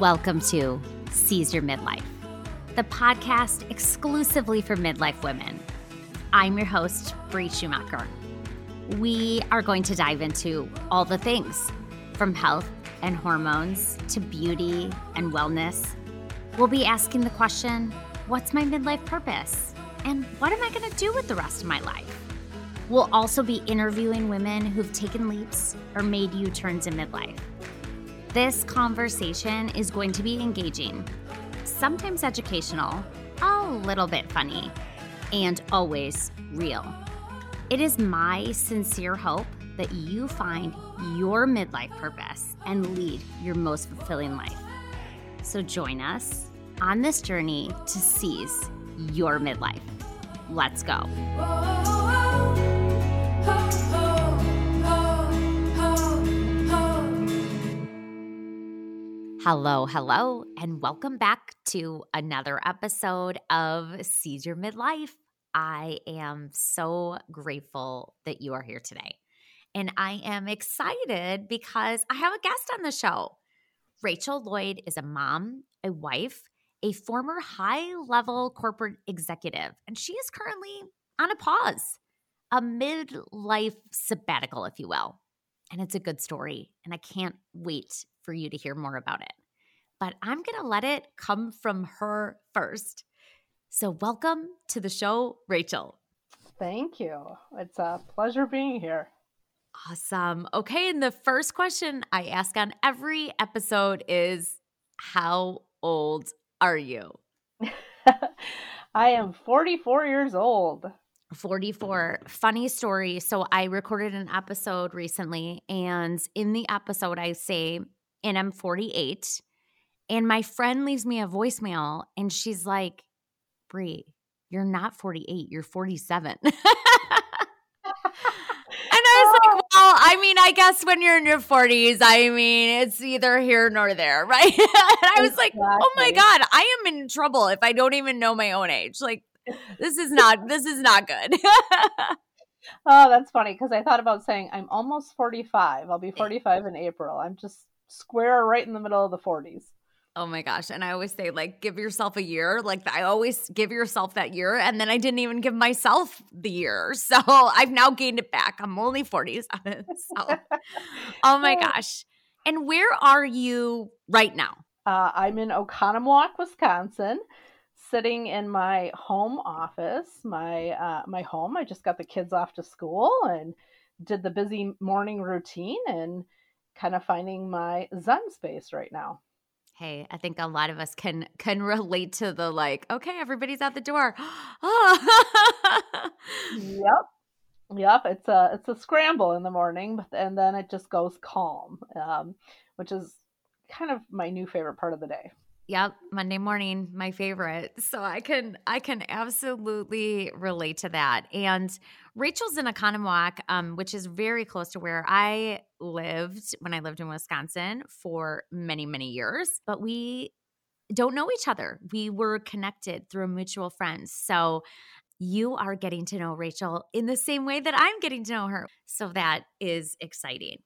Welcome to Seize Your Midlife, the podcast exclusively for midlife women. I'm your host, Bree Schumacher. We are going to dive into all the things from health and hormones to beauty and wellness. We'll be asking the question what's my midlife purpose? And what am I going to do with the rest of my life? We'll also be interviewing women who've taken leaps or made U turns in midlife. This conversation is going to be engaging, sometimes educational, a little bit funny, and always real. It is my sincere hope that you find your midlife purpose and lead your most fulfilling life. So join us on this journey to seize your midlife. Let's go. Hello, hello, and welcome back to another episode of Seize Your Midlife. I am so grateful that you are here today. And I am excited because I have a guest on the show. Rachel Lloyd is a mom, a wife, a former high level corporate executive, and she is currently on a pause, a midlife sabbatical, if you will. And it's a good story, and I can't wait for you to hear more about it. But I'm going to let it come from her first. So, welcome to the show, Rachel. Thank you. It's a pleasure being here. Awesome. Okay. And the first question I ask on every episode is How old are you? I am 44 years old. 44. Funny story. So I recorded an episode recently, and in the episode, I say, and I'm 48. And my friend leaves me a voicemail, and she's like, Bree, you're not 48, you're 47. and I was like, well, I mean, I guess when you're in your 40s, I mean, it's either here nor there, right? and I was exactly. like, oh my God, I am in trouble if I don't even know my own age. Like, this is not, this is not good. oh, that's funny because I thought about saying I'm almost 45. I'll be 45 in April. I'm just square right in the middle of the 40s. Oh my gosh. And I always say, like, give yourself a year. Like, I always give yourself that year. And then I didn't even give myself the year. So I've now gained it back. I'm only 40s. so, oh my gosh. And where are you right now? Uh, I'm in Oconomowoc, Wisconsin, sitting in my home office, my uh, my home. I just got the kids off to school and did the busy morning routine and kind of finding my Zen space right now. Hey i think a lot of us can can relate to the like okay everybody's out the door. Yep. Yep it's a it's a scramble in the morning but and then it just goes calm um, which is kind of my new favorite part of the day Yep, Monday morning, my favorite. So I can I can absolutely relate to that. And Rachel's in Oconomowoc, um, which is very close to where I lived when I lived in Wisconsin for many many years. But we don't know each other. We were connected through mutual friends. So you are getting to know Rachel in the same way that I'm getting to know her. So that is exciting.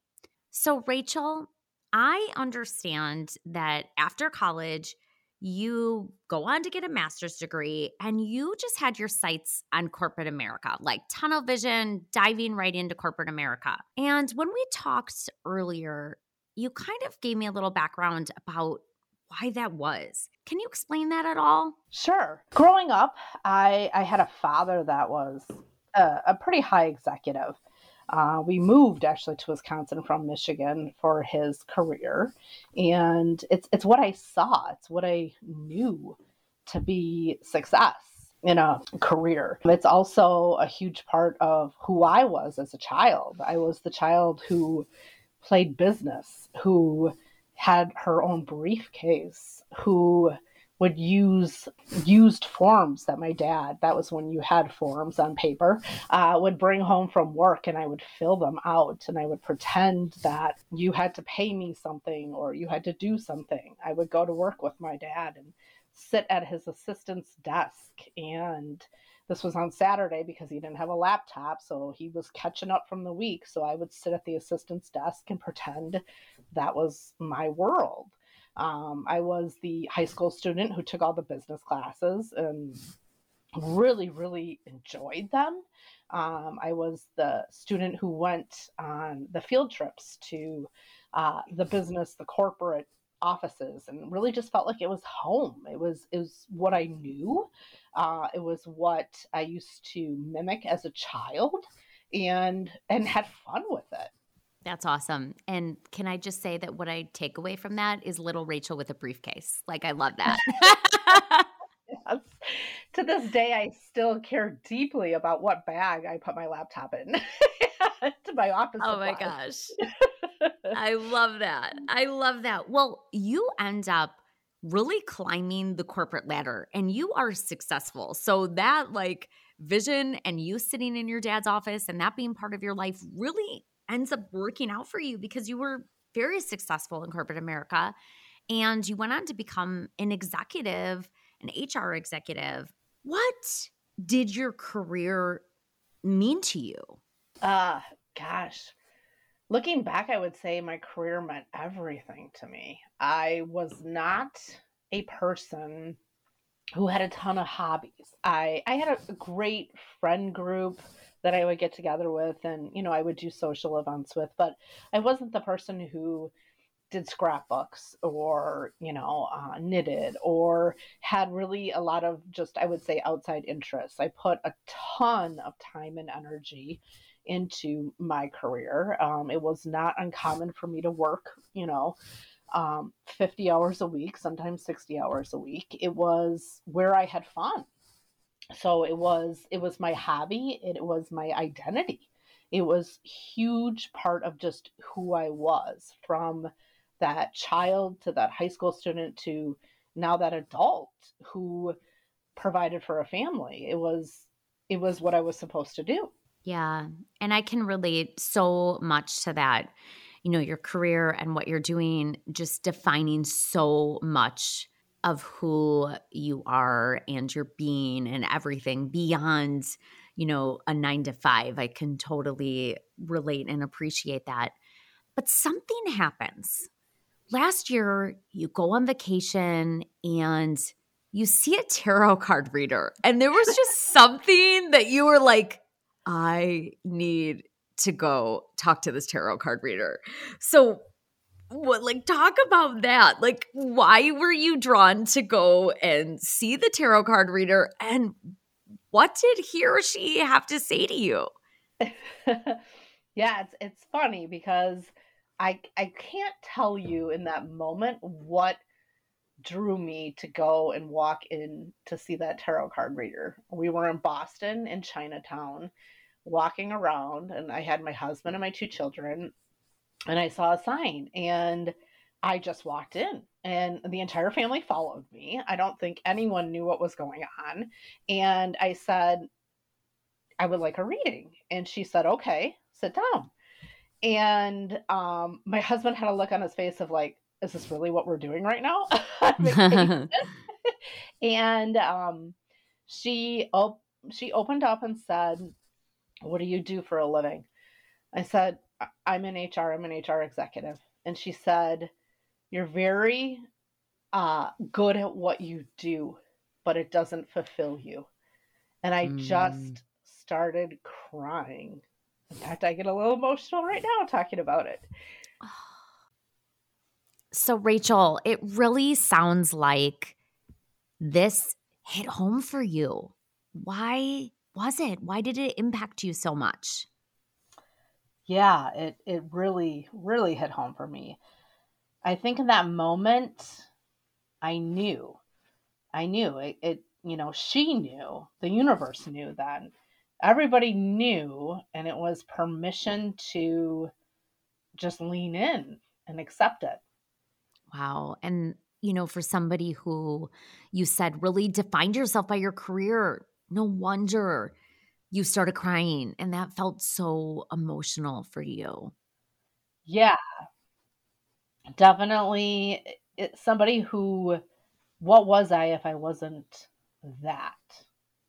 So Rachel, I understand that after college, you go on to get a master's degree and you just had your sights on corporate America, like tunnel vision, diving right into corporate America. And when we talked earlier, you kind of gave me a little background about why that was. Can you explain that at all? Sure. Growing up, I, I had a father that was a, a pretty high executive. Uh, we moved actually to Wisconsin from Michigan for his career, and it's it's what I saw. It's what I knew to be success in a career. It's also a huge part of who I was as a child. I was the child who played business, who had her own briefcase, who would use used forms that my dad that was when you had forms on paper uh, would bring home from work and i would fill them out and i would pretend that you had to pay me something or you had to do something. I would go to work with my dad and sit at his assistant's desk and this was on saturday because he didn't have a laptop so he was catching up from the week. So i would sit at the assistant's desk and pretend that was my world Um, I was the high school student who took all the business classes and really, really enjoyed them. Um, I was the student who went on the field trips to uh, the business, the corporate offices, and really just felt like it was home. It was it was what I knew. Uh, it was what I used to mimic as a child, and and had fun with it. That's awesome. And can I just say that what I take away from that is little Rachel with a briefcase. Like I love that. yes. To this day, I still care deeply about what bag I put my laptop in to my office. Oh my gosh. I love that. I love that. Well, you end up really climbing the corporate ladder and you are successful. So that like vision and you sitting in your dad's office and that being part of your life really ends up working out for you because you were very successful in corporate America and you went on to become an executive, an HR executive. What did your career mean to you? Uh, gosh. Looking back, I would say my career meant everything to me. I was not a person who had a ton of hobbies. I I had a great friend group that I would get together with and you know I would do social events with, but I wasn't the person who did scrapbooks or you know uh, knitted or had really a lot of just I would say outside interests. I put a ton of time and energy into my career. Um, it was not uncommon for me to work, you know, um, 50 hours a week, sometimes 60 hours a week. It was where I had fun. So it was it was my hobby, it was my identity. It was huge part of just who I was from that child to that high school student to now that adult who provided for a family. It was it was what I was supposed to do. Yeah. And I can relate so much to that. You know, your career and what you're doing, just defining so much of who you are and your being and everything beyond, you know, a nine to five. I can totally relate and appreciate that. But something happens. Last year, you go on vacation and you see a tarot card reader, and there was just something that you were like, I need to go talk to this tarot card reader. So, what like talk about that? Like why were you drawn to go and see the tarot card reader and what did he or she have to say to you? yeah, it's it's funny because I I can't tell you in that moment what drew me to go and walk in to see that tarot card reader. We were in Boston in Chinatown walking around and I had my husband and my two children and I saw a sign and I just walked in and the entire family followed me. I don't think anyone knew what was going on. And I said, I would like a reading. And she said, okay, sit down. And um, my husband had a look on his face of like, is this really what we're doing right now? and um, she op- she opened up and said, what do you do for a living? I said, I'm in HR, I'm an HR executive. And she said, You're very uh, good at what you do, but it doesn't fulfill you. And I mm. just started crying. In fact, I get a little emotional right now talking about it. So, Rachel, it really sounds like this hit home for you. Why was it? Why did it impact you so much? Yeah, it it really really hit home for me. I think in that moment I knew. I knew it, it you know, she knew, the universe knew that Everybody knew and it was permission to just lean in and accept it. Wow. And you know, for somebody who you said really defined yourself by your career, no wonder you started crying and that felt so emotional for you. Yeah. Definitely it's somebody who what was I if I wasn't that?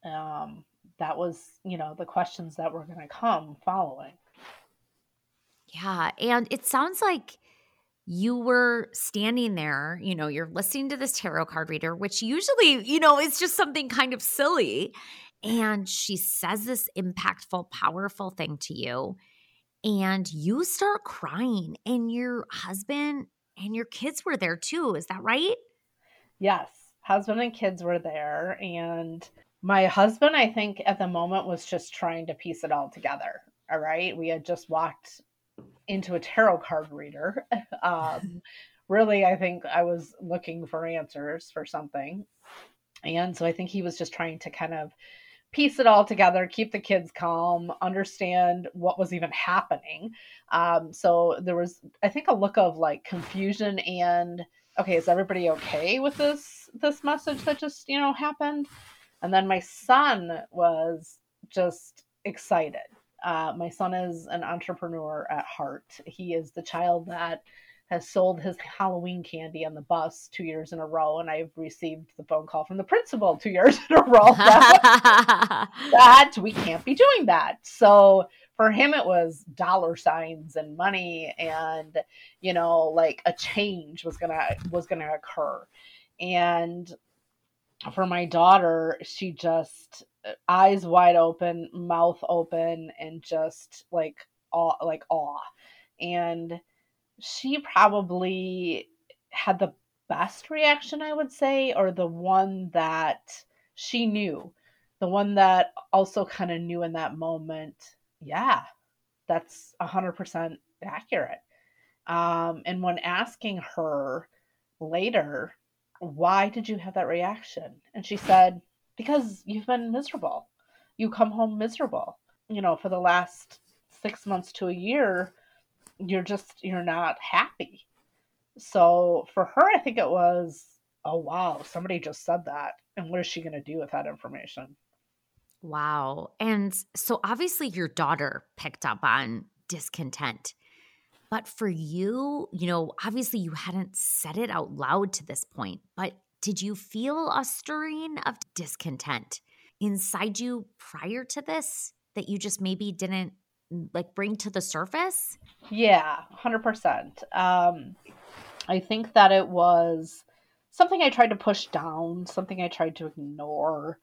Um that was, you know, the questions that were going to come following. Yeah, and it sounds like you were standing there, you know, you're listening to this tarot card reader, which usually, you know, is just something kind of silly. And she says this impactful, powerful thing to you. And you start crying, and your husband and your kids were there too. Is that right? Yes. Husband and kids were there. And my husband, I think at the moment was just trying to piece it all together. All right. We had just walked into a tarot card reader. Um, really, I think I was looking for answers for something. And so I think he was just trying to kind of piece it all together, keep the kids calm, understand what was even happening. Um, so there was, I think, a look of like confusion and okay, is everybody okay with this this message that just you know happened? And then my son was just excited. Uh, my son is an entrepreneur at heart. He is the child that has sold his Halloween candy on the bus two years in a row, and I've received the phone call from the principal two years in a row that, that we can't be doing that. So for him, it was dollar signs and money, and you know, like a change was gonna was gonna occur, and for my daughter, she just eyes wide open, mouth open, and just like awe, like awe, and she probably had the best reaction, I would say, or the one that she knew, the one that also kind of knew in that moment, yeah, that's 100% accurate. Um, and when asking her later, why did you have that reaction? And she said, because you've been miserable. You come home miserable. You know, for the last six months to a year, you're just you're not happy. So for her, I think it was, oh wow, somebody just said that, and what is she going to do with that information? Wow. And so obviously your daughter picked up on discontent. But for you, you know, obviously you hadn't said it out loud to this point, but did you feel a stirring of discontent inside you prior to this that you just maybe didn't like bring to the surface? Yeah, 100%. Um, I think that it was something I tried to push down, something I tried to ignore,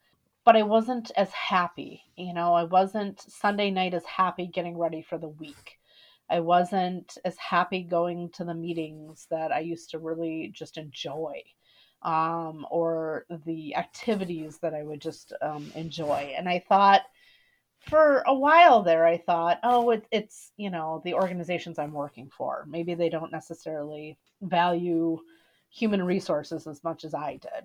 but I wasn't as happy. You know, I wasn't Sunday night as happy getting ready for the week. I wasn't as happy going to the meetings that I used to really just enjoy um, or the activities that I would just um, enjoy. And I thought, for a while there, I thought, oh, it, it's, you know, the organizations I'm working for. Maybe they don't necessarily value human resources as much as I did.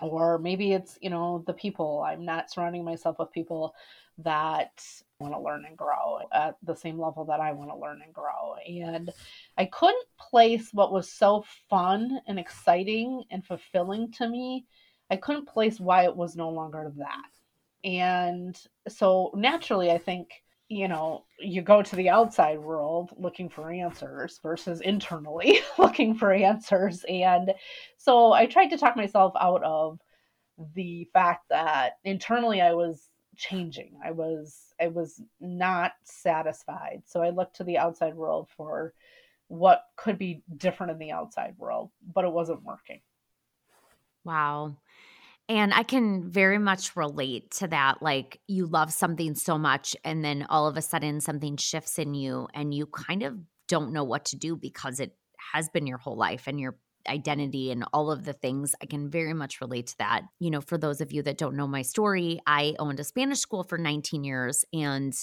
Or maybe it's, you know, the people. I'm not surrounding myself with people that want to learn and grow at the same level that I want to learn and grow. And I couldn't place what was so fun and exciting and fulfilling to me. I couldn't place why it was no longer that. And so naturally, I think, you know, you go to the outside world looking for answers versus internally looking for answers. And so I tried to talk myself out of the fact that internally I was changing. I was I was not satisfied. So I looked to the outside world for what could be different in the outside world, but it wasn't working. Wow. And I can very much relate to that. Like you love something so much, and then all of a sudden something shifts in you, and you kind of don't know what to do because it has been your whole life and your identity and all of the things. I can very much relate to that. You know, for those of you that don't know my story, I owned a Spanish school for 19 years. And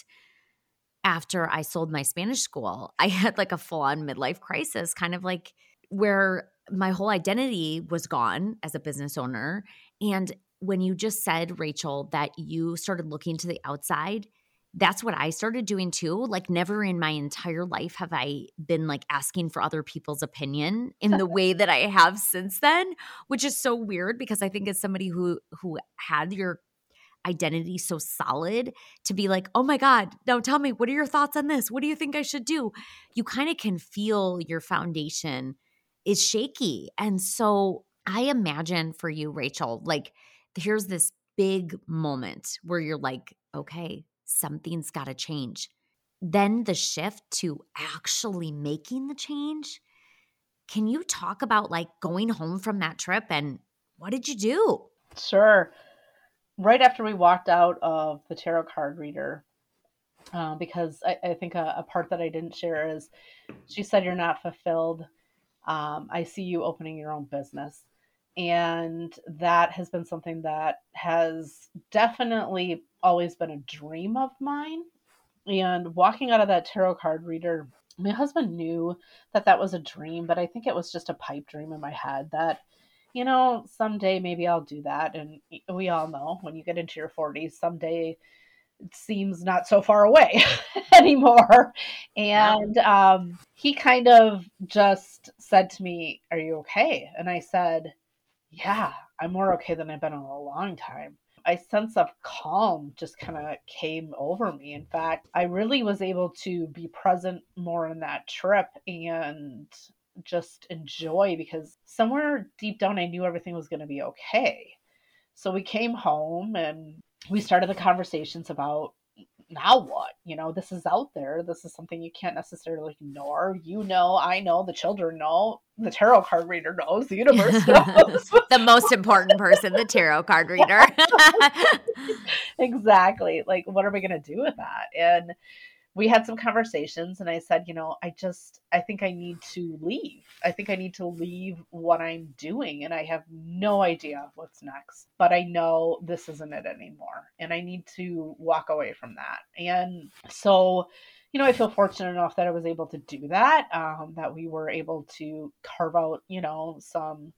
after I sold my Spanish school, I had like a full on midlife crisis, kind of like where my whole identity was gone as a business owner. And when you just said, Rachel, that you started looking to the outside, that's what I started doing too. Like, never in my entire life have I been like asking for other people's opinion in the way that I have since then, which is so weird because I think as somebody who who had your identity so solid to be like, oh my God, now tell me, what are your thoughts on this? What do you think I should do? You kind of can feel your foundation is shaky. And so I imagine for you, Rachel, like here's this big moment where you're like, okay, something's got to change. Then the shift to actually making the change Can you talk about like going home from that trip and what did you do? Sure. Right after we walked out of the tarot card reader, uh, because I, I think a, a, part that I didn't share is she said, You're not fulfilled. Um, I see you opening your own business. And that has been something that has definitely always been a dream of mine. And walking out of that tarot card reader, my husband knew that that was a dream, but I think it was just a pipe dream in my head that, you know, someday maybe I'll do that. And we all know when you get into your 40s, someday it seems not so far away anymore. And um, he kind of just said to me, Are you okay? And I said, Yeah, I'm more okay than I've been in a long time. A sense of calm just kind of came over me. In fact, I really was able to be present more in that trip and just enjoy because somewhere deep down I knew everything was going to be okay. So we came home and we started the conversations about now what? You know, this is out there. This is something you can't necessarily ignore. You know, I know, the children know, the tarot card reader knows, the universe knows. the most important person, the tarot card reader. exactly. Like, what are we going to do with that? And we had some conversations and I said, you know, I just I think I need to leave. I think I need to leave what I'm doing and I have no idea what's next. But I know this isn't it anymore and I need to walk away from that. And so you know, I feel fortunate enough that I was able to do that, um, that we were able to carve out, you know, some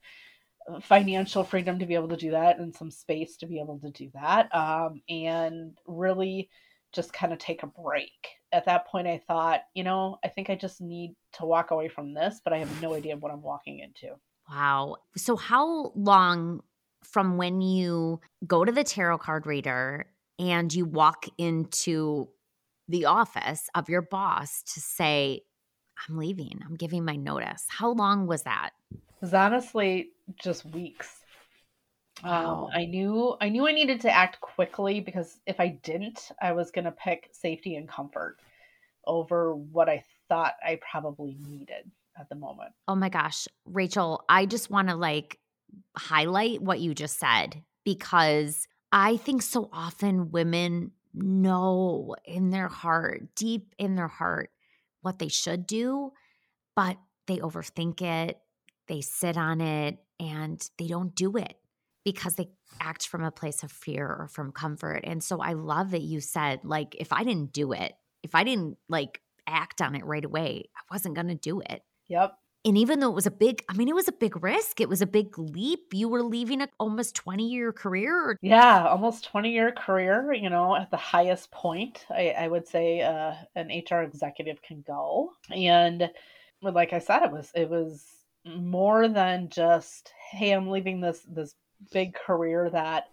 financial freedom to be able to do that and some space to be able to do that. Um, and really just kind of take a break. At that point, I thought, you know, I think I just need to walk away from this, but I have no idea what I'm walking into. Wow. So, how long from when you go to the tarot card reader and you walk into the office of your boss to say, I'm leaving, I'm giving my notice? How long was that? It was honestly just weeks. Wow. Um, I knew I knew I needed to act quickly because if I didn't, I was going to pick safety and comfort over what I thought I probably needed at the moment. Oh my gosh, Rachel, I just want to like highlight what you just said because I think so often women know in their heart, deep in their heart, what they should do, but they overthink it, they sit on it, and they don't do it because they act from a place of fear or from comfort. And so I love that you said, like, if I didn't do it, if I didn't like act on it right away, I wasn't going to do it. Yep. And even though it was a big, I mean, it was a big risk. It was a big leap. You were leaving a almost 20 year career. Yeah, almost 20 year career, you know, at the highest point, I, I would say uh, an HR executive can go. And like I said, it was, it was more than just, hey, I'm leaving this, this big career that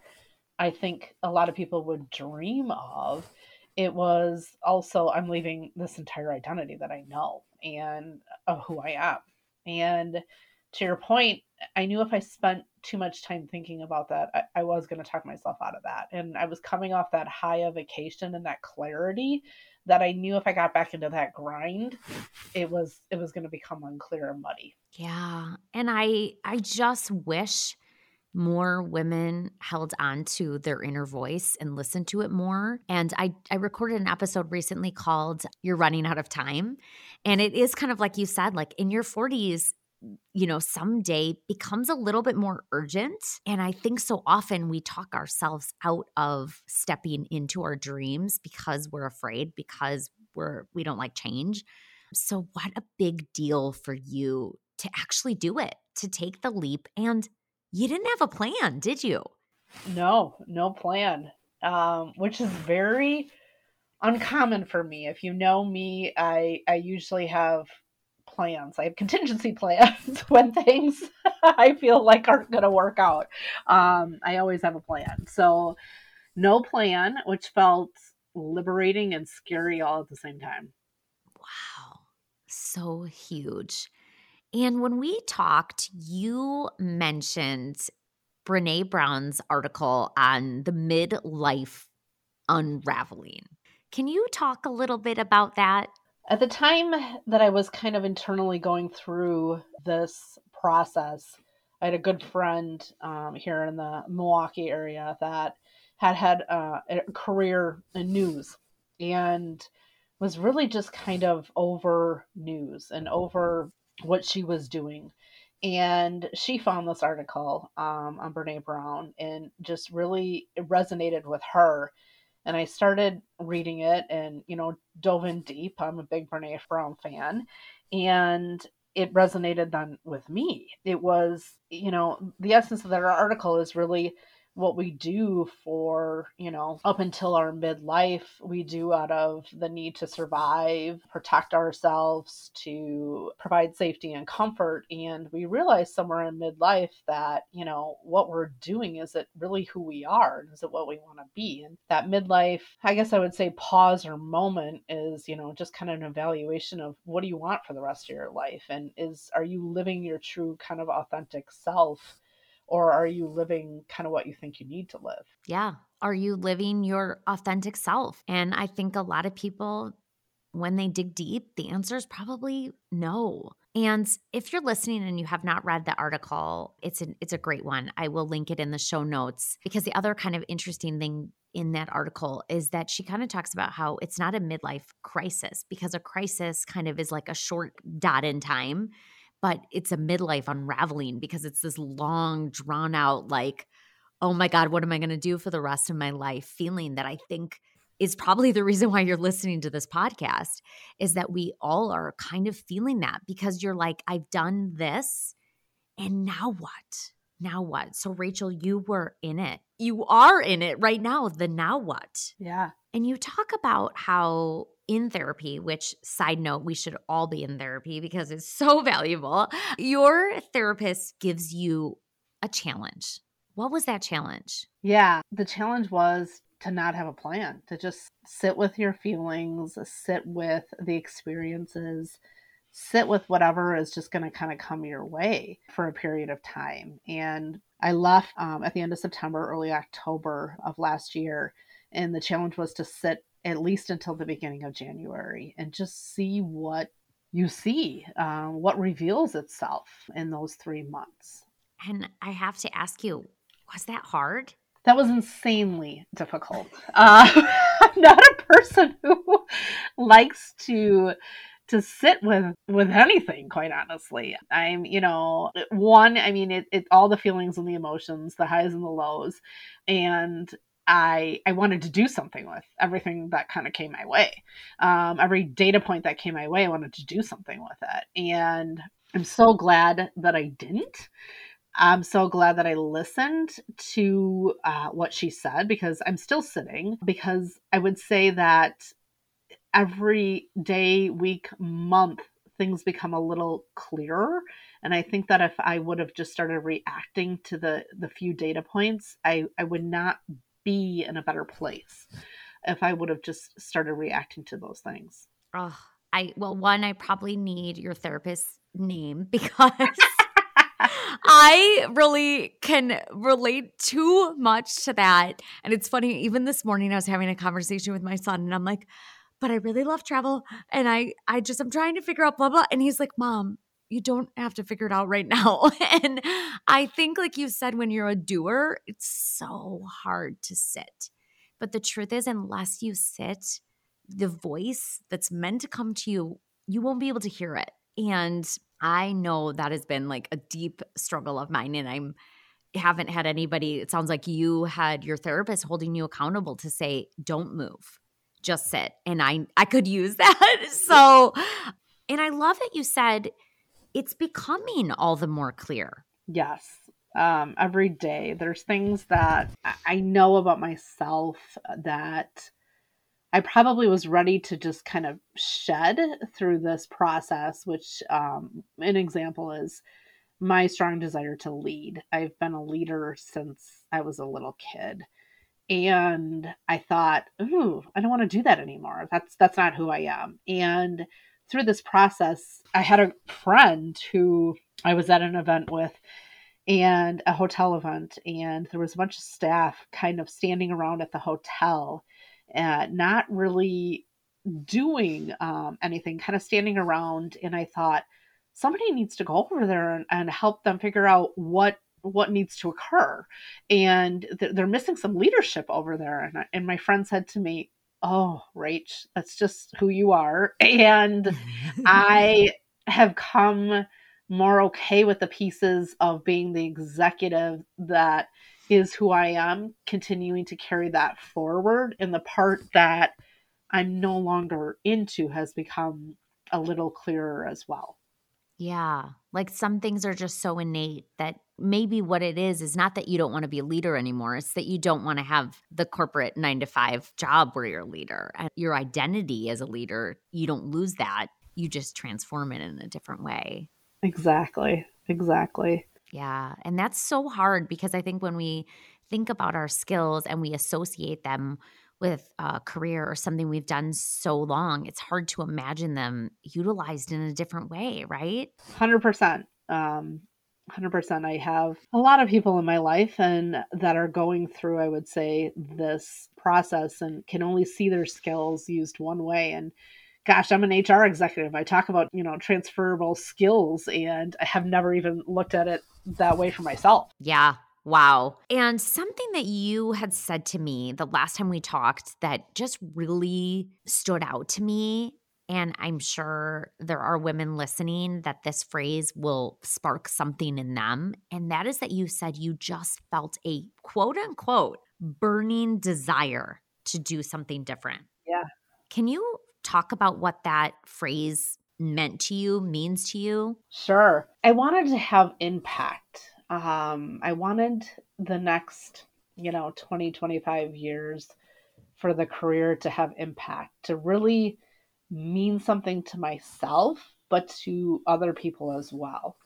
I think a lot of people would dream of. It was also, I'm leaving this entire identity that I know and of who I am. And to your point, I knew if I spent too much time thinking about that, I, I was going to talk myself out of that. And I was coming off that high of vacation and that clarity that I knew if I got back into that grind, it was it was going to become unclear and muddy. Yeah, and I I just wish more women held on to their inner voice and listened to it more. And I, I recorded an episode recently called You're Running Out of Time. And it is kind of like you said, like in your 40s, you know, someday becomes a little bit more urgent. And I think so often we talk ourselves out of stepping into our dreams because we're afraid, because we're we don't like change. So what a big deal for you to actually do it, to take the leap and you didn't have a plan, did you? No, no plan. Um, which is very uncommon for me. If you know me, I I usually have plans. I have contingency plans when things I feel like aren't going to work out. Um, I always have a plan. So, no plan, which felt liberating and scary all at the same time. Wow. So huge. And when we talked, you mentioned Brene Brown's article on the midlife unraveling. Can you talk a little bit about that? At the time that I was kind of internally going through this process, I had a good friend um, here in the Milwaukee area that had had uh, a career in news and was really just kind of over news and over what she was doing. And she found this article um, on Brene Brown and just really resonated with her. And I started reading it and, you know, dove in deep. I'm a big Brene Brown fan. And it resonated then with me. It was, you know, the essence of that article is really what we do for, you know, up until our midlife, we do out of the need to survive, protect ourselves, to provide safety and comfort. And we realize somewhere in midlife that, you know, what we're doing is it really who we are? Is it what we want to be? And that midlife, I guess I would say pause or moment is, you know, just kind of an evaluation of what do you want for the rest of your life? And is, are you living your true kind of authentic self? Or are you living kind of what you think you need to live? Yeah. Are you living your authentic self? And I think a lot of people, when they dig deep, the answer is probably no. And if you're listening and you have not read the article, it's an, it's a great one. I will link it in the show notes because the other kind of interesting thing in that article is that she kind of talks about how it's not a midlife crisis because a crisis kind of is like a short dot in time but it's a midlife unraveling because it's this long, drawn out, like, oh my God, what am I going to do for the rest of my life feeling that I think is probably the reason why you're listening to this podcast is that we all are kind of feeling that because you're like, I've done this and now what? Now what? So, Rachel, you were in it. You are in it right now. The now what? Yeah. And you talk about how in therapy, which side note, we should all be in therapy because it's so valuable. Your therapist gives you a challenge. What was that challenge? Yeah, the challenge was to not have a plan, to just sit with your feelings, sit with the experiences, sit with whatever is just going to kind of come your way for a period of time. And I left um, at the end of September, early October of last year. And the challenge was to sit at least until the beginning of January and just see what you see, um, what reveals itself in those three months. And I have to ask you, was that hard? That was insanely difficult. Uh, I'm not a person who likes to to sit with with anything quite honestly i'm you know one i mean it, it all the feelings and the emotions the highs and the lows and I I wanted to do something with everything that kind of came my way. Um, every data point that came my way, I wanted to do something with it, and I'm so glad that I didn't. I'm so glad that I listened to uh, what she said because I'm still sitting. Because I would say that every day, week, month, things become a little clearer. And I think that if I would have just started reacting to the the few data points, I I would not be in a better place if I would have just started reacting to those things. Oh, I well, one, I probably need your therapist's name because I really can relate too much to that. And it's funny, even this morning I was having a conversation with my son and I'm like, but I really love travel. And I I just I'm trying to figure out blah blah. And he's like, Mom, you don't have to figure it out right now. and I think, like you said, when you're a doer, it's so hard to sit. But the truth is, unless you sit, the voice that's meant to come to you, you won't be able to hear it. And I know that has been like a deep struggle of mine. And I'm haven't had anybody, it sounds like you had your therapist holding you accountable to say, don't move, just sit. And I I could use that. So and I love that you said it's becoming all the more clear. Yes. Um, every day, there's things that I know about myself that I probably was ready to just kind of shed through this process, which um, an example is my strong desire to lead. I've been a leader since I was a little kid. And I thought, ooh, I don't want to do that anymore. That's that's not who I am. And through this process, I had a friend who I was at an event with and a hotel event, and there was a bunch of staff kind of standing around at the hotel, uh, not really doing um, anything, kind of standing around, and I thought somebody needs to go over there and, and help them figure out what what needs to occur. And th- they're missing some leadership over there and, I, and my friend said to me oh rach that's just who you are. And i have come more okay with the pieces of being the executive that is who i am continuing to carry that forward. And the part that i'm no longer into has become a little clearer as well. Yeah. Like some things are just so innate that maybe what it is is not that you don't want to be a leader anymore. It's that you don't want to have the corporate nine to five job where you're a leader. And your identity as a leader, you don't lose that. You just transform it in a different way. Exactly. Exactly. Yeah. And that's so hard because I think when we think about our skills and we associate them with a career or something we've done so long, it's hard to imagine them utilized in a different way, right? 100%. Um, 100%. I have a lot of people in my life and that are going through, I would say, this process and can only see their skills used one way. And gosh, I'm an HR executive. I talk about, you know, transferable skills and I have never even looked at it that way for myself. Yeah, Wow. And something that you had said to me the last time we talked that just really stood out to me. And I'm sure there are women listening that this phrase will spark something in them. And that is that you said you just felt a quote unquote burning desire to do something different. Yeah. Can you talk about what that phrase meant to you, means to you? Sure. I wanted to have impact um, I wanted the next, you know, 20, 25 years for the career to have impact, to really mean something to myself, but to other people as well.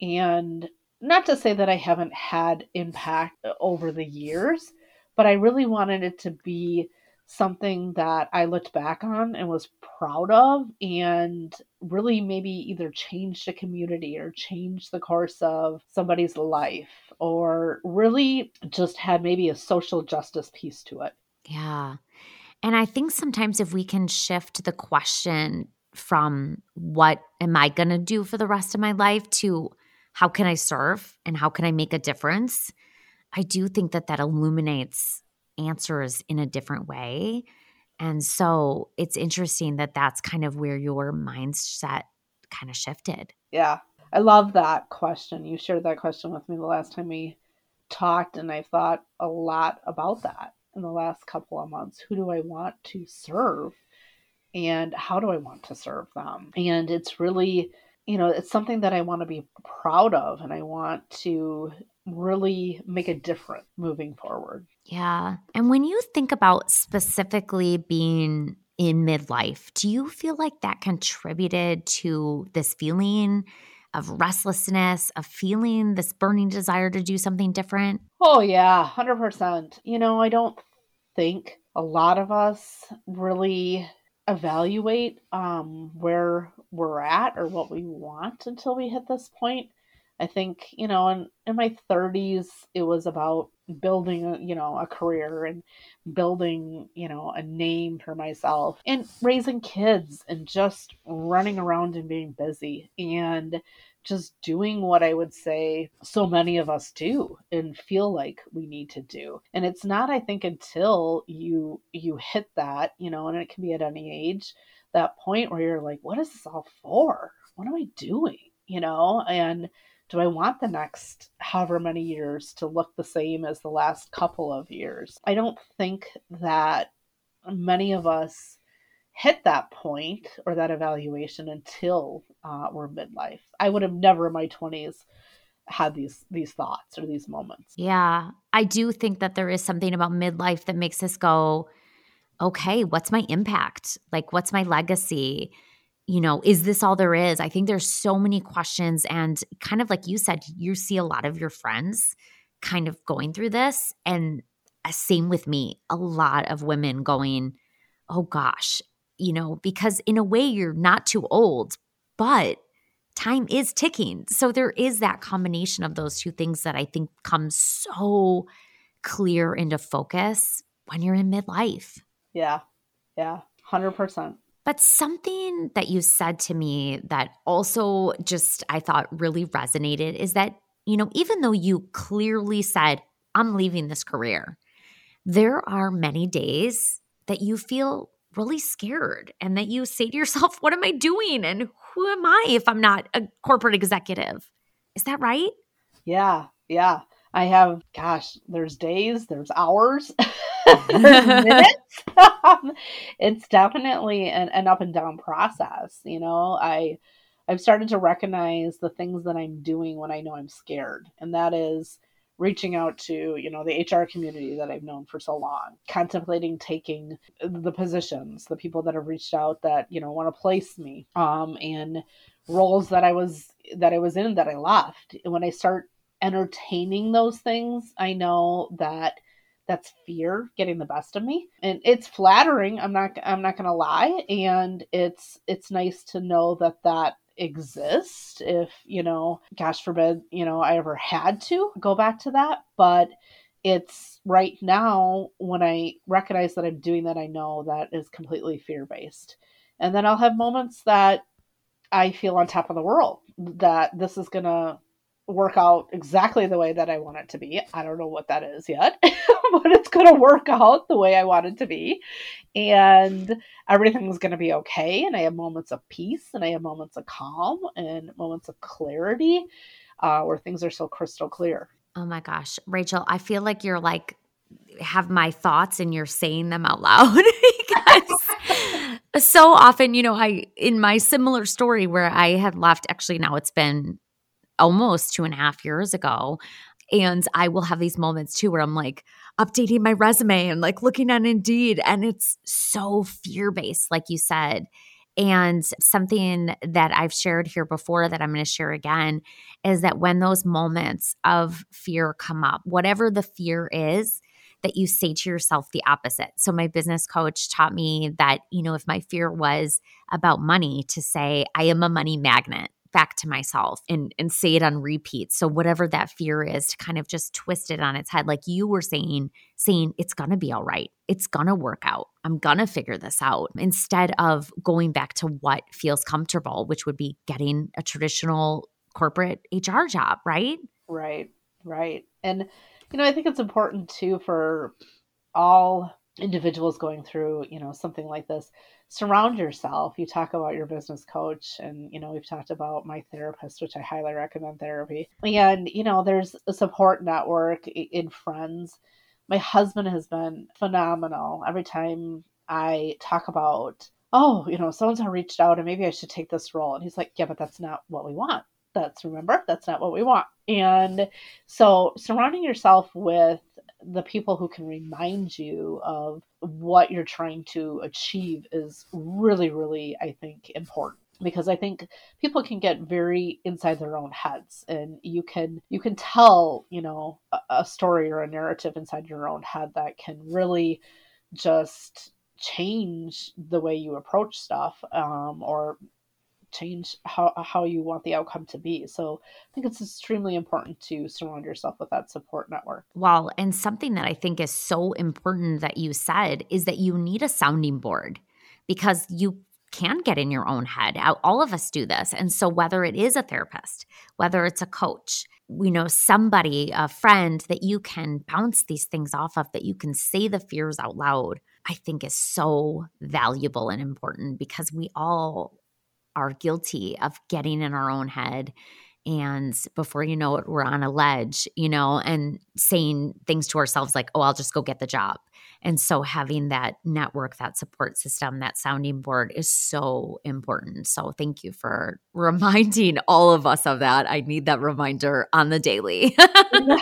And not to say that I haven't had impact over the years, but I really wanted it to be something that I looked back on and was proud of and really maybe either changed a community or changed the course of somebody's life or really just had maybe a social justice piece to it. Yeah. And I think sometimes if we can shift the question from what am I going to do for the rest of my life to how can I serve and how can I make a difference? I do think that that illuminates answers in a different way. And so it's interesting that that's kind of where your mindset kind of shifted. Yeah. I love that question. You shared that question with me the last time we talked, and I thought a lot about that in the last couple of months. Who do I want to serve? And how do I want to serve them? And it's really, you know, it's something that I want to be proud of and I want to really make a difference moving forward. Yeah. And when you think about specifically being in midlife, do you feel like that contributed to this feeling of restlessness, of feeling this burning desire to do something different? Oh, yeah, 100%. You know, I don't think a lot of us really evaluate um, where we're at or what we want until we hit this point. I think, you know, in, in my 30s, it was about building, a, you know, a career and building, you know, a name for myself and raising kids and just running around and being busy and just doing what I would say so many of us do and feel like we need to do. And it's not, I think, until you you hit that, you know, and it can be at any age, that point where you're like, what is this all for? What am I doing? You know, and do I want the next however many years to look the same as the last couple of years? I don't think that many of us hit that point or that evaluation until uh, we're midlife. I would have never in my 20s had these these thoughts or these moments. Yeah, I do think that there is something about midlife that makes us go, okay, what's my impact? Like what's my legacy? you know, is this all there is? I think there's so many questions. And kind of like you said, you see a lot of your friends kind of going through this. And uh, same with me, a lot of women going, oh gosh, you know, because in a way you're not too old, but time is ticking. So there is that combination of those two things that I think comes so clear into focus when you're in midlife. Yeah. Yeah. 100%. But something that you said to me that also just I thought really resonated is that, you know, even though you clearly said, I'm leaving this career, there are many days that you feel really scared and that you say to yourself, What am I doing? And who am I if I'm not a corporate executive? Is that right? Yeah, yeah. I have, gosh, there's days, there's hours, there's minutes. it's definitely an, an up and down process. You know, I, I've started to recognize the things that I'm doing when I know I'm scared. And that is reaching out to, you know, the HR community that I've known for so long, contemplating taking the positions, the people that have reached out that, you know, want to place me um, in roles that I was that I was in that I left. When I start entertaining those things, I know that that's fear getting the best of me and it's flattering i'm not i'm not gonna lie and it's it's nice to know that that exists if you know gosh forbid you know i ever had to go back to that but it's right now when i recognize that i'm doing that i know that is completely fear based and then i'll have moments that i feel on top of the world that this is gonna work out exactly the way that I want it to be. I don't know what that is yet, but it's going to work out the way I want it to be. And everything's going to be okay. And I have moments of peace and I have moments of calm and moments of clarity uh, where things are so crystal clear. Oh my gosh. Rachel, I feel like you're like, have my thoughts and you're saying them out loud because so often, you know, I, in my similar story where I had left, actually, now it's been almost two and a half years ago. And I will have these moments too where I'm like updating my resume and like looking at Indeed. And it's so fear based, like you said. And something that I've shared here before that I'm going to share again is that when those moments of fear come up, whatever the fear is, that you say to yourself the opposite. So, my business coach taught me that, you know, if my fear was about money, to say, I am a money magnet back to myself and and say it on repeat. So whatever that fear is to kind of just twist it on its head like you were saying saying it's going to be all right. It's going to work out. I'm going to figure this out. Instead of going back to what feels comfortable which would be getting a traditional corporate hr job right? Right right. And you know i think it's important too for all individuals going through you know something like this surround yourself. You talk about your business coach and you know we've talked about my therapist which i highly recommend therapy. And you know there's a support network in friends. My husband has been phenomenal. Every time i talk about oh you know someone's reached out and maybe i should take this role and he's like yeah but that's not what we want. That's remember that's not what we want. And so surrounding yourself with the people who can remind you of what you're trying to achieve is really, really, I think, important. Because I think people can get very inside their own heads and you can you can tell, you know, a, a story or a narrative inside your own head that can really just change the way you approach stuff um, or change how how you want the outcome to be. So I think it's extremely important to surround yourself with that support network. Well, and something that I think is so important that you said is that you need a sounding board because you can get in your own head. All of us do this. And so whether it is a therapist, whether it's a coach, you know, somebody, a friend that you can bounce these things off of, that you can say the fears out loud, I think is so valuable and important because we all are guilty of getting in our own head and before you know it we're on a ledge you know and saying things to ourselves like oh i'll just go get the job. And so having that network that support system that sounding board is so important. So thank you for reminding all of us of that. I need that reminder on the daily.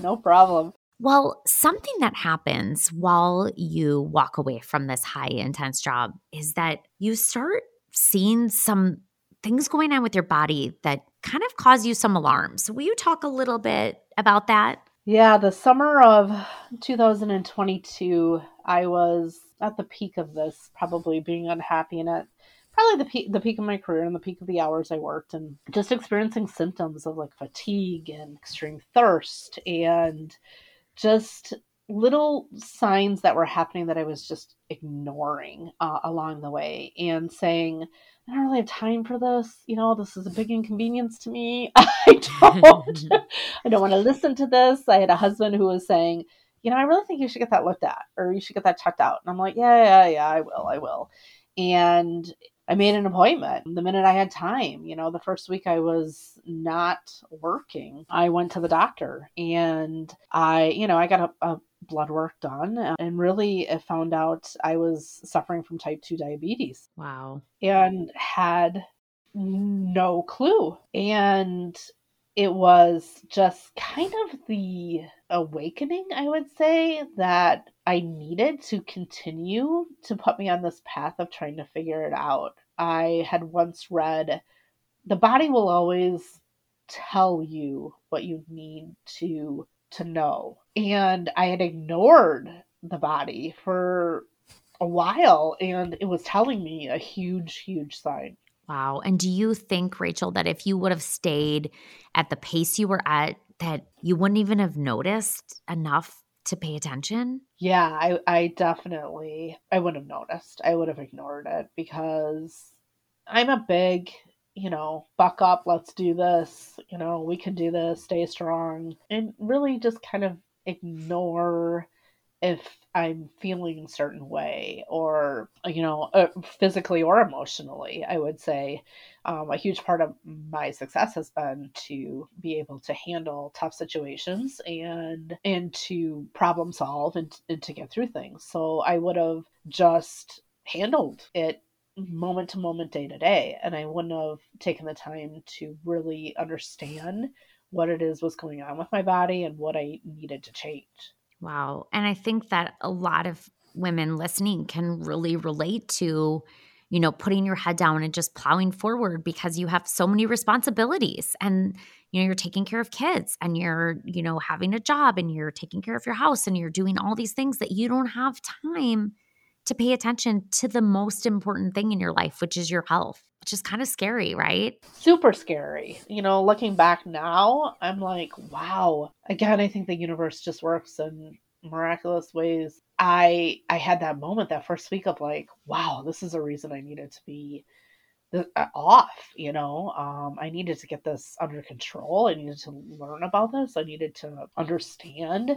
No problem. Well, something that happens while you walk away from this high intense job is that you start seen some things going on with your body that kind of cause you some alarms. Will you talk a little bit about that? Yeah, the summer of 2022, I was at the peak of this, probably being unhappy in it. Probably the peak, the peak of my career and the peak of the hours I worked, and just experiencing symptoms of like fatigue and extreme thirst, and just little signs that were happening that I was just ignoring uh, along the way and saying, I don't really have time for this. You know, this is a big inconvenience to me. I don't I don't want to listen to this. I had a husband who was saying, you know, I really think you should get that looked at or you should get that checked out. And I'm like, yeah, yeah, yeah, I will. I will. And I made an appointment the minute I had time. You know, the first week I was not working, I went to the doctor and I, you know, I got a, a blood work done uh, and really found out I was suffering from type 2 diabetes. Wow. And had no clue. And it was just kind of the awakening, I would say, that I needed to continue to put me on this path of trying to figure it out. I had once read the body will always tell you what you need to to know. And I had ignored the body for a while and it was telling me a huge huge sign. Wow. And do you think Rachel that if you would have stayed at the pace you were at that you wouldn't even have noticed enough to pay attention? Yeah, I, I definitely I would have noticed. I would have ignored it because I'm a big, you know, buck up, let's do this, you know, we can do this, stay strong, and really just kind of ignore if I'm feeling a certain way or, you know, uh, physically or emotionally, I would say um, a huge part of my success has been to be able to handle tough situations and and to problem solve and, and to get through things. So I would have just handled it moment to moment, day to day, and I wouldn't have taken the time to really understand what it is was going on with my body and what I needed to change. Wow. And I think that a lot of women listening can really relate to, you know, putting your head down and just plowing forward because you have so many responsibilities and, you know, you're taking care of kids and you're, you know, having a job and you're taking care of your house and you're doing all these things that you don't have time to pay attention to the most important thing in your life, which is your health, which is kind of scary, right? Super scary. You know, looking back now, I'm like, wow. Again, I think the universe just works in miraculous ways. I I had that moment that first week of like, wow, this is a reason I needed to be uh, off you know um, i needed to get this under control i needed to learn about this i needed to understand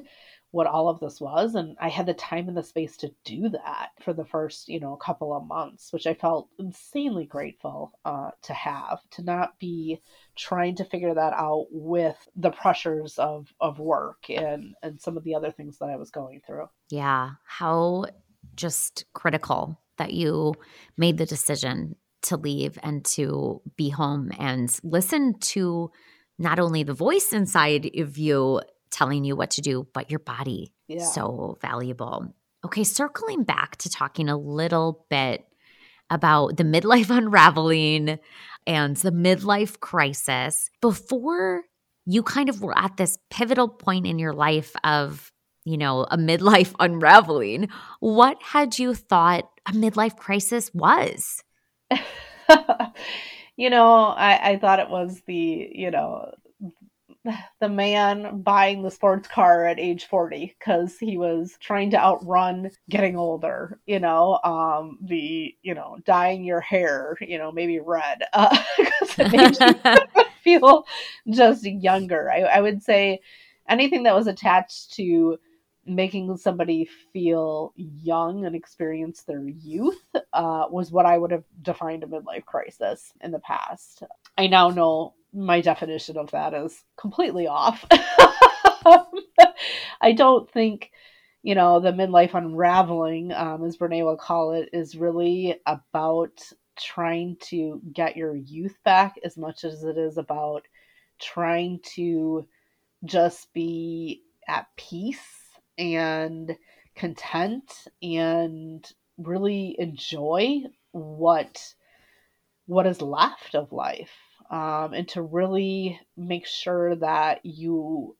what all of this was and i had the time and the space to do that for the first you know couple of months which i felt insanely grateful uh, to have to not be trying to figure that out with the pressures of of work and and some of the other things that i was going through. Yeah. How just critical that you made the decision to leave and to be home and listen to not only the voice inside of you telling you what to do, but your body. Yeah. So valuable. Okay, circling back to talking a little bit about the midlife unraveling and the midlife crisis. Before you kind of were at this pivotal point in your life of, you know, a midlife unraveling, what had you thought a midlife crisis was? you know, I, I thought it was the, you know, the man buying the sports car at age 40 because he was trying to outrun getting older you know um the you know dyeing your hair you know maybe red uh, because it makes you feel just younger I, I would say anything that was attached to making somebody feel young and experience their youth uh, was what I would have defined a midlife crisis in the past. I now know my definition of that is completely off. I don't think, you know, the midlife unraveling, um, as Brene will call it, is really about trying to get your youth back as much as it is about trying to just be at peace and content and really enjoy what what is left of life um, and to really make sure that you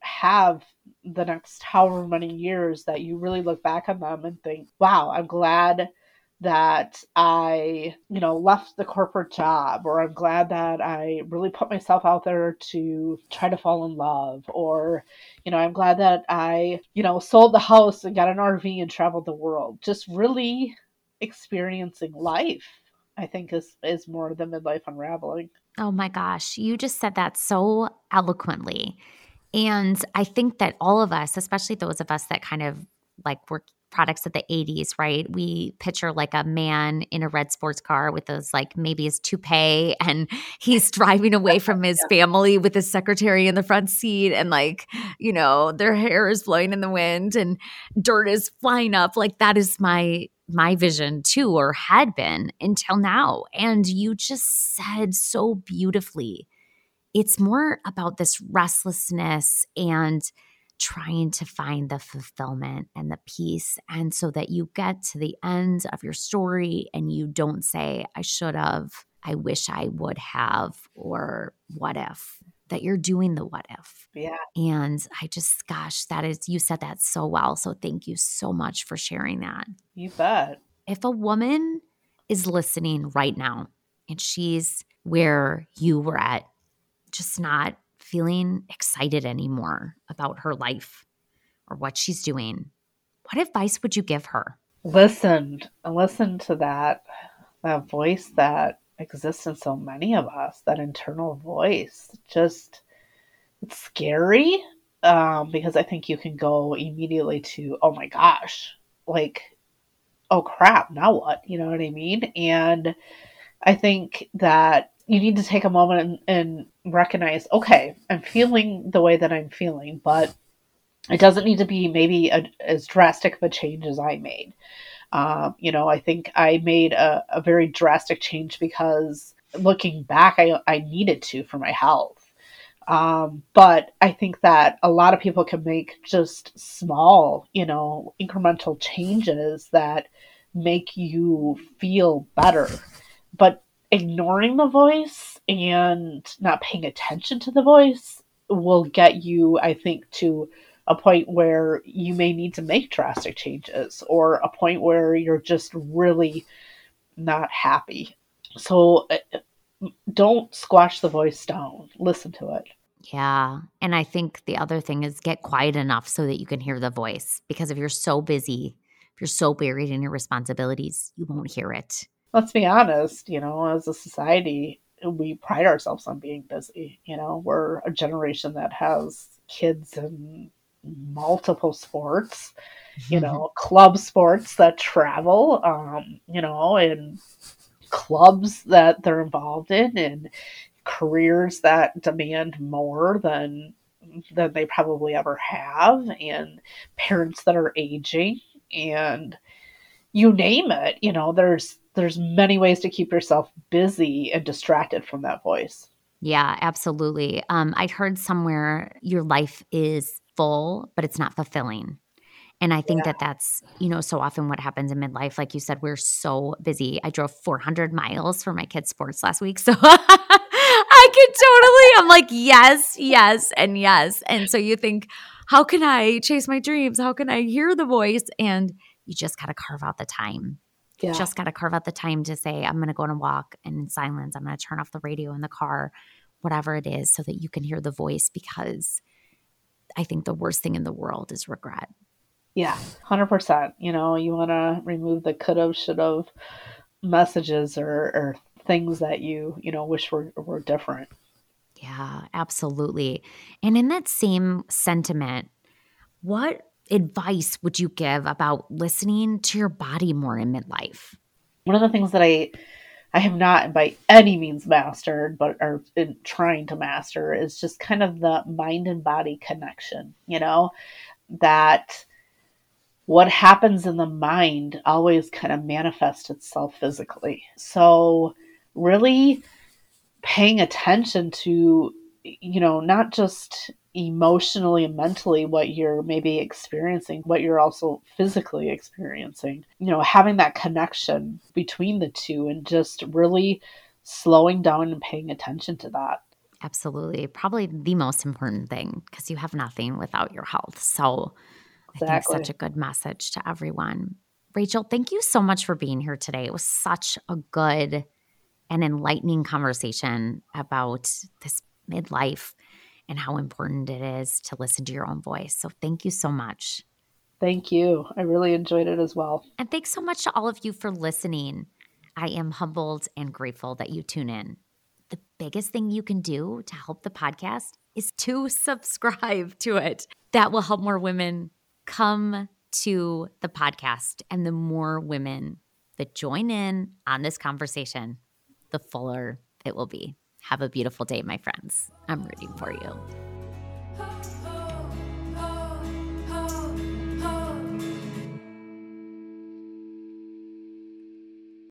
have the next however many years that you really look back on them and think wow i'm glad that I, you know, left the corporate job, or I'm glad that I really put myself out there to try to fall in love, or, you know, I'm glad that I, you know, sold the house and got an RV and traveled the world. Just really experiencing life, I think, is is more the midlife unraveling. Oh my gosh, you just said that so eloquently. And I think that all of us, especially those of us that kind of like were products of the 80s, right? We picture like a man in a red sports car with those like maybe his toupee and he's driving away from his family with his secretary in the front seat and like, you know, their hair is blowing in the wind and dirt is flying up. Like that is my my vision too or had been until now. And you just said so beautifully. It's more about this restlessness and trying to find the fulfillment and the peace. And so that you get to the end of your story and you don't say, I should have, I wish I would have, or what if, that you're doing the what if. Yeah. And I just, gosh, that is, you said that so well. So thank you so much for sharing that. You bet. If a woman is listening right now and she's where you were at, just not feeling excited anymore about her life or what she's doing, what advice would you give her? Listen, listen to that that voice that exists in so many of us, that internal voice. Just it's scary um, because I think you can go immediately to, oh my gosh, like, oh crap, now what? You know what I mean? And I think that you need to take a moment and, and recognize, okay, I'm feeling the way that I'm feeling, but it doesn't need to be maybe a, as drastic of a change as I made. Um, you know, I think I made a, a very drastic change because looking back, I, I needed to for my health. Um, but I think that a lot of people can make just small, you know, incremental changes that make you feel better. But ignoring the voice and not paying attention to the voice will get you, I think, to a point where you may need to make drastic changes or a point where you're just really not happy. So uh, don't squash the voice down, listen to it. Yeah. And I think the other thing is get quiet enough so that you can hear the voice because if you're so busy, if you're so buried in your responsibilities, you won't hear it let's be honest, you know, as a society, we pride ourselves on being busy. You know, we're a generation that has kids in multiple sports, you know, club sports that travel, um, you know, and clubs that they're involved in and careers that demand more than than they probably ever have and parents that are aging and you name it you know there's there's many ways to keep yourself busy and distracted from that voice. Yeah, absolutely. Um, I heard somewhere your life is full, but it's not fulfilling. And I think yeah. that that's, you know, so often what happens in midlife. Like you said, we're so busy. I drove 400 miles for my kids' sports last week. So I could totally, I'm like, yes, yes, and yes. And so you think, how can I chase my dreams? How can I hear the voice? And you just got to carve out the time yeah. just got to carve out the time to say, I'm going to go on a walk and in silence, I'm going to turn off the radio in the car, whatever it is, so that you can hear the voice because I think the worst thing in the world is regret. Yeah, 100%. You know, you want to remove the could have, should have messages or, or things that you, you know, wish were, were different. Yeah, absolutely. And in that same sentiment, what advice would you give about listening to your body more in midlife? One of the things that I I have not by any means mastered, but are trying to master is just kind of the mind and body connection. You know, that what happens in the mind always kind of manifests itself physically. So, really paying attention to, you know, not just emotionally and mentally what you're maybe experiencing, what you're also physically experiencing. You know, having that connection between the two and just really slowing down and paying attention to that. Absolutely. Probably the most important thing because you have nothing without your health. So exactly. I think such a good message to everyone. Rachel, thank you so much for being here today. It was such a good and enlightening conversation about this midlife and how important it is to listen to your own voice. So thank you so much. Thank you. I really enjoyed it as well. And thanks so much to all of you for listening. I am humbled and grateful that you tune in. The biggest thing you can do to help the podcast is to subscribe to it. That will help more women come to the podcast. And the more women that join in on this conversation, the fuller it will be. Have a beautiful day, my friends. I'm rooting for you.